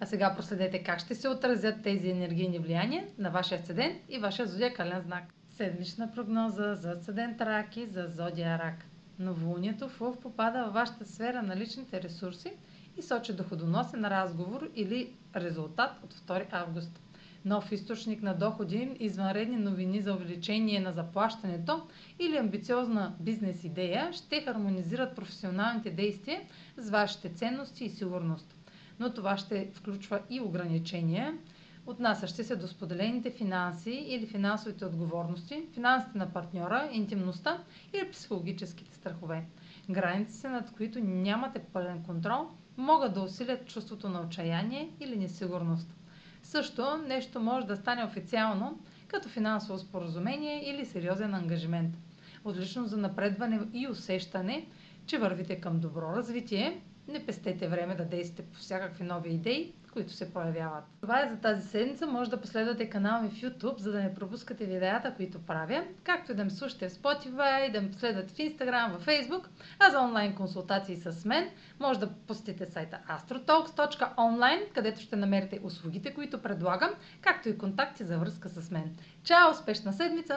А сега проследете как ще се отразят тези енергийни влияния на вашия асцендент и вашия зодиакален знак. Седмична прогноза за асцендент Рак и за зодия Рак. Новолунието в Лъв попада във вашата сфера на личните ресурси и сочи доходоносен разговор или резултат от 2 август. Нов източник на доходи, извънредни новини за увеличение на заплащането или амбициозна бизнес идея ще хармонизират професионалните действия с вашите ценности и сигурност но това ще включва и ограничения, отнасящи се до споделените финанси или финансовите отговорности, финансите на партньора, интимността или психологическите страхове. Границите, над които нямате пълен контрол, могат да усилят чувството на отчаяние или несигурност. Също нещо може да стане официално, като финансово споразумение или сериозен ангажимент. Отлично за напредване и усещане, че вървите към добро развитие не пестете време да действате по всякакви нови идеи, които се появяват. Това е за тази седмица. Може да последвате канала ми в YouTube, за да не пропускате видеята, които правя, както и да ме слушате в Spotify, да ме последвате в Instagram, в Facebook, а за онлайн консултации с мен може да посетите сайта astrotalks.online, където ще намерите услугите, които предлагам, както и контакти за връзка с мен. Чао! Успешна седмица!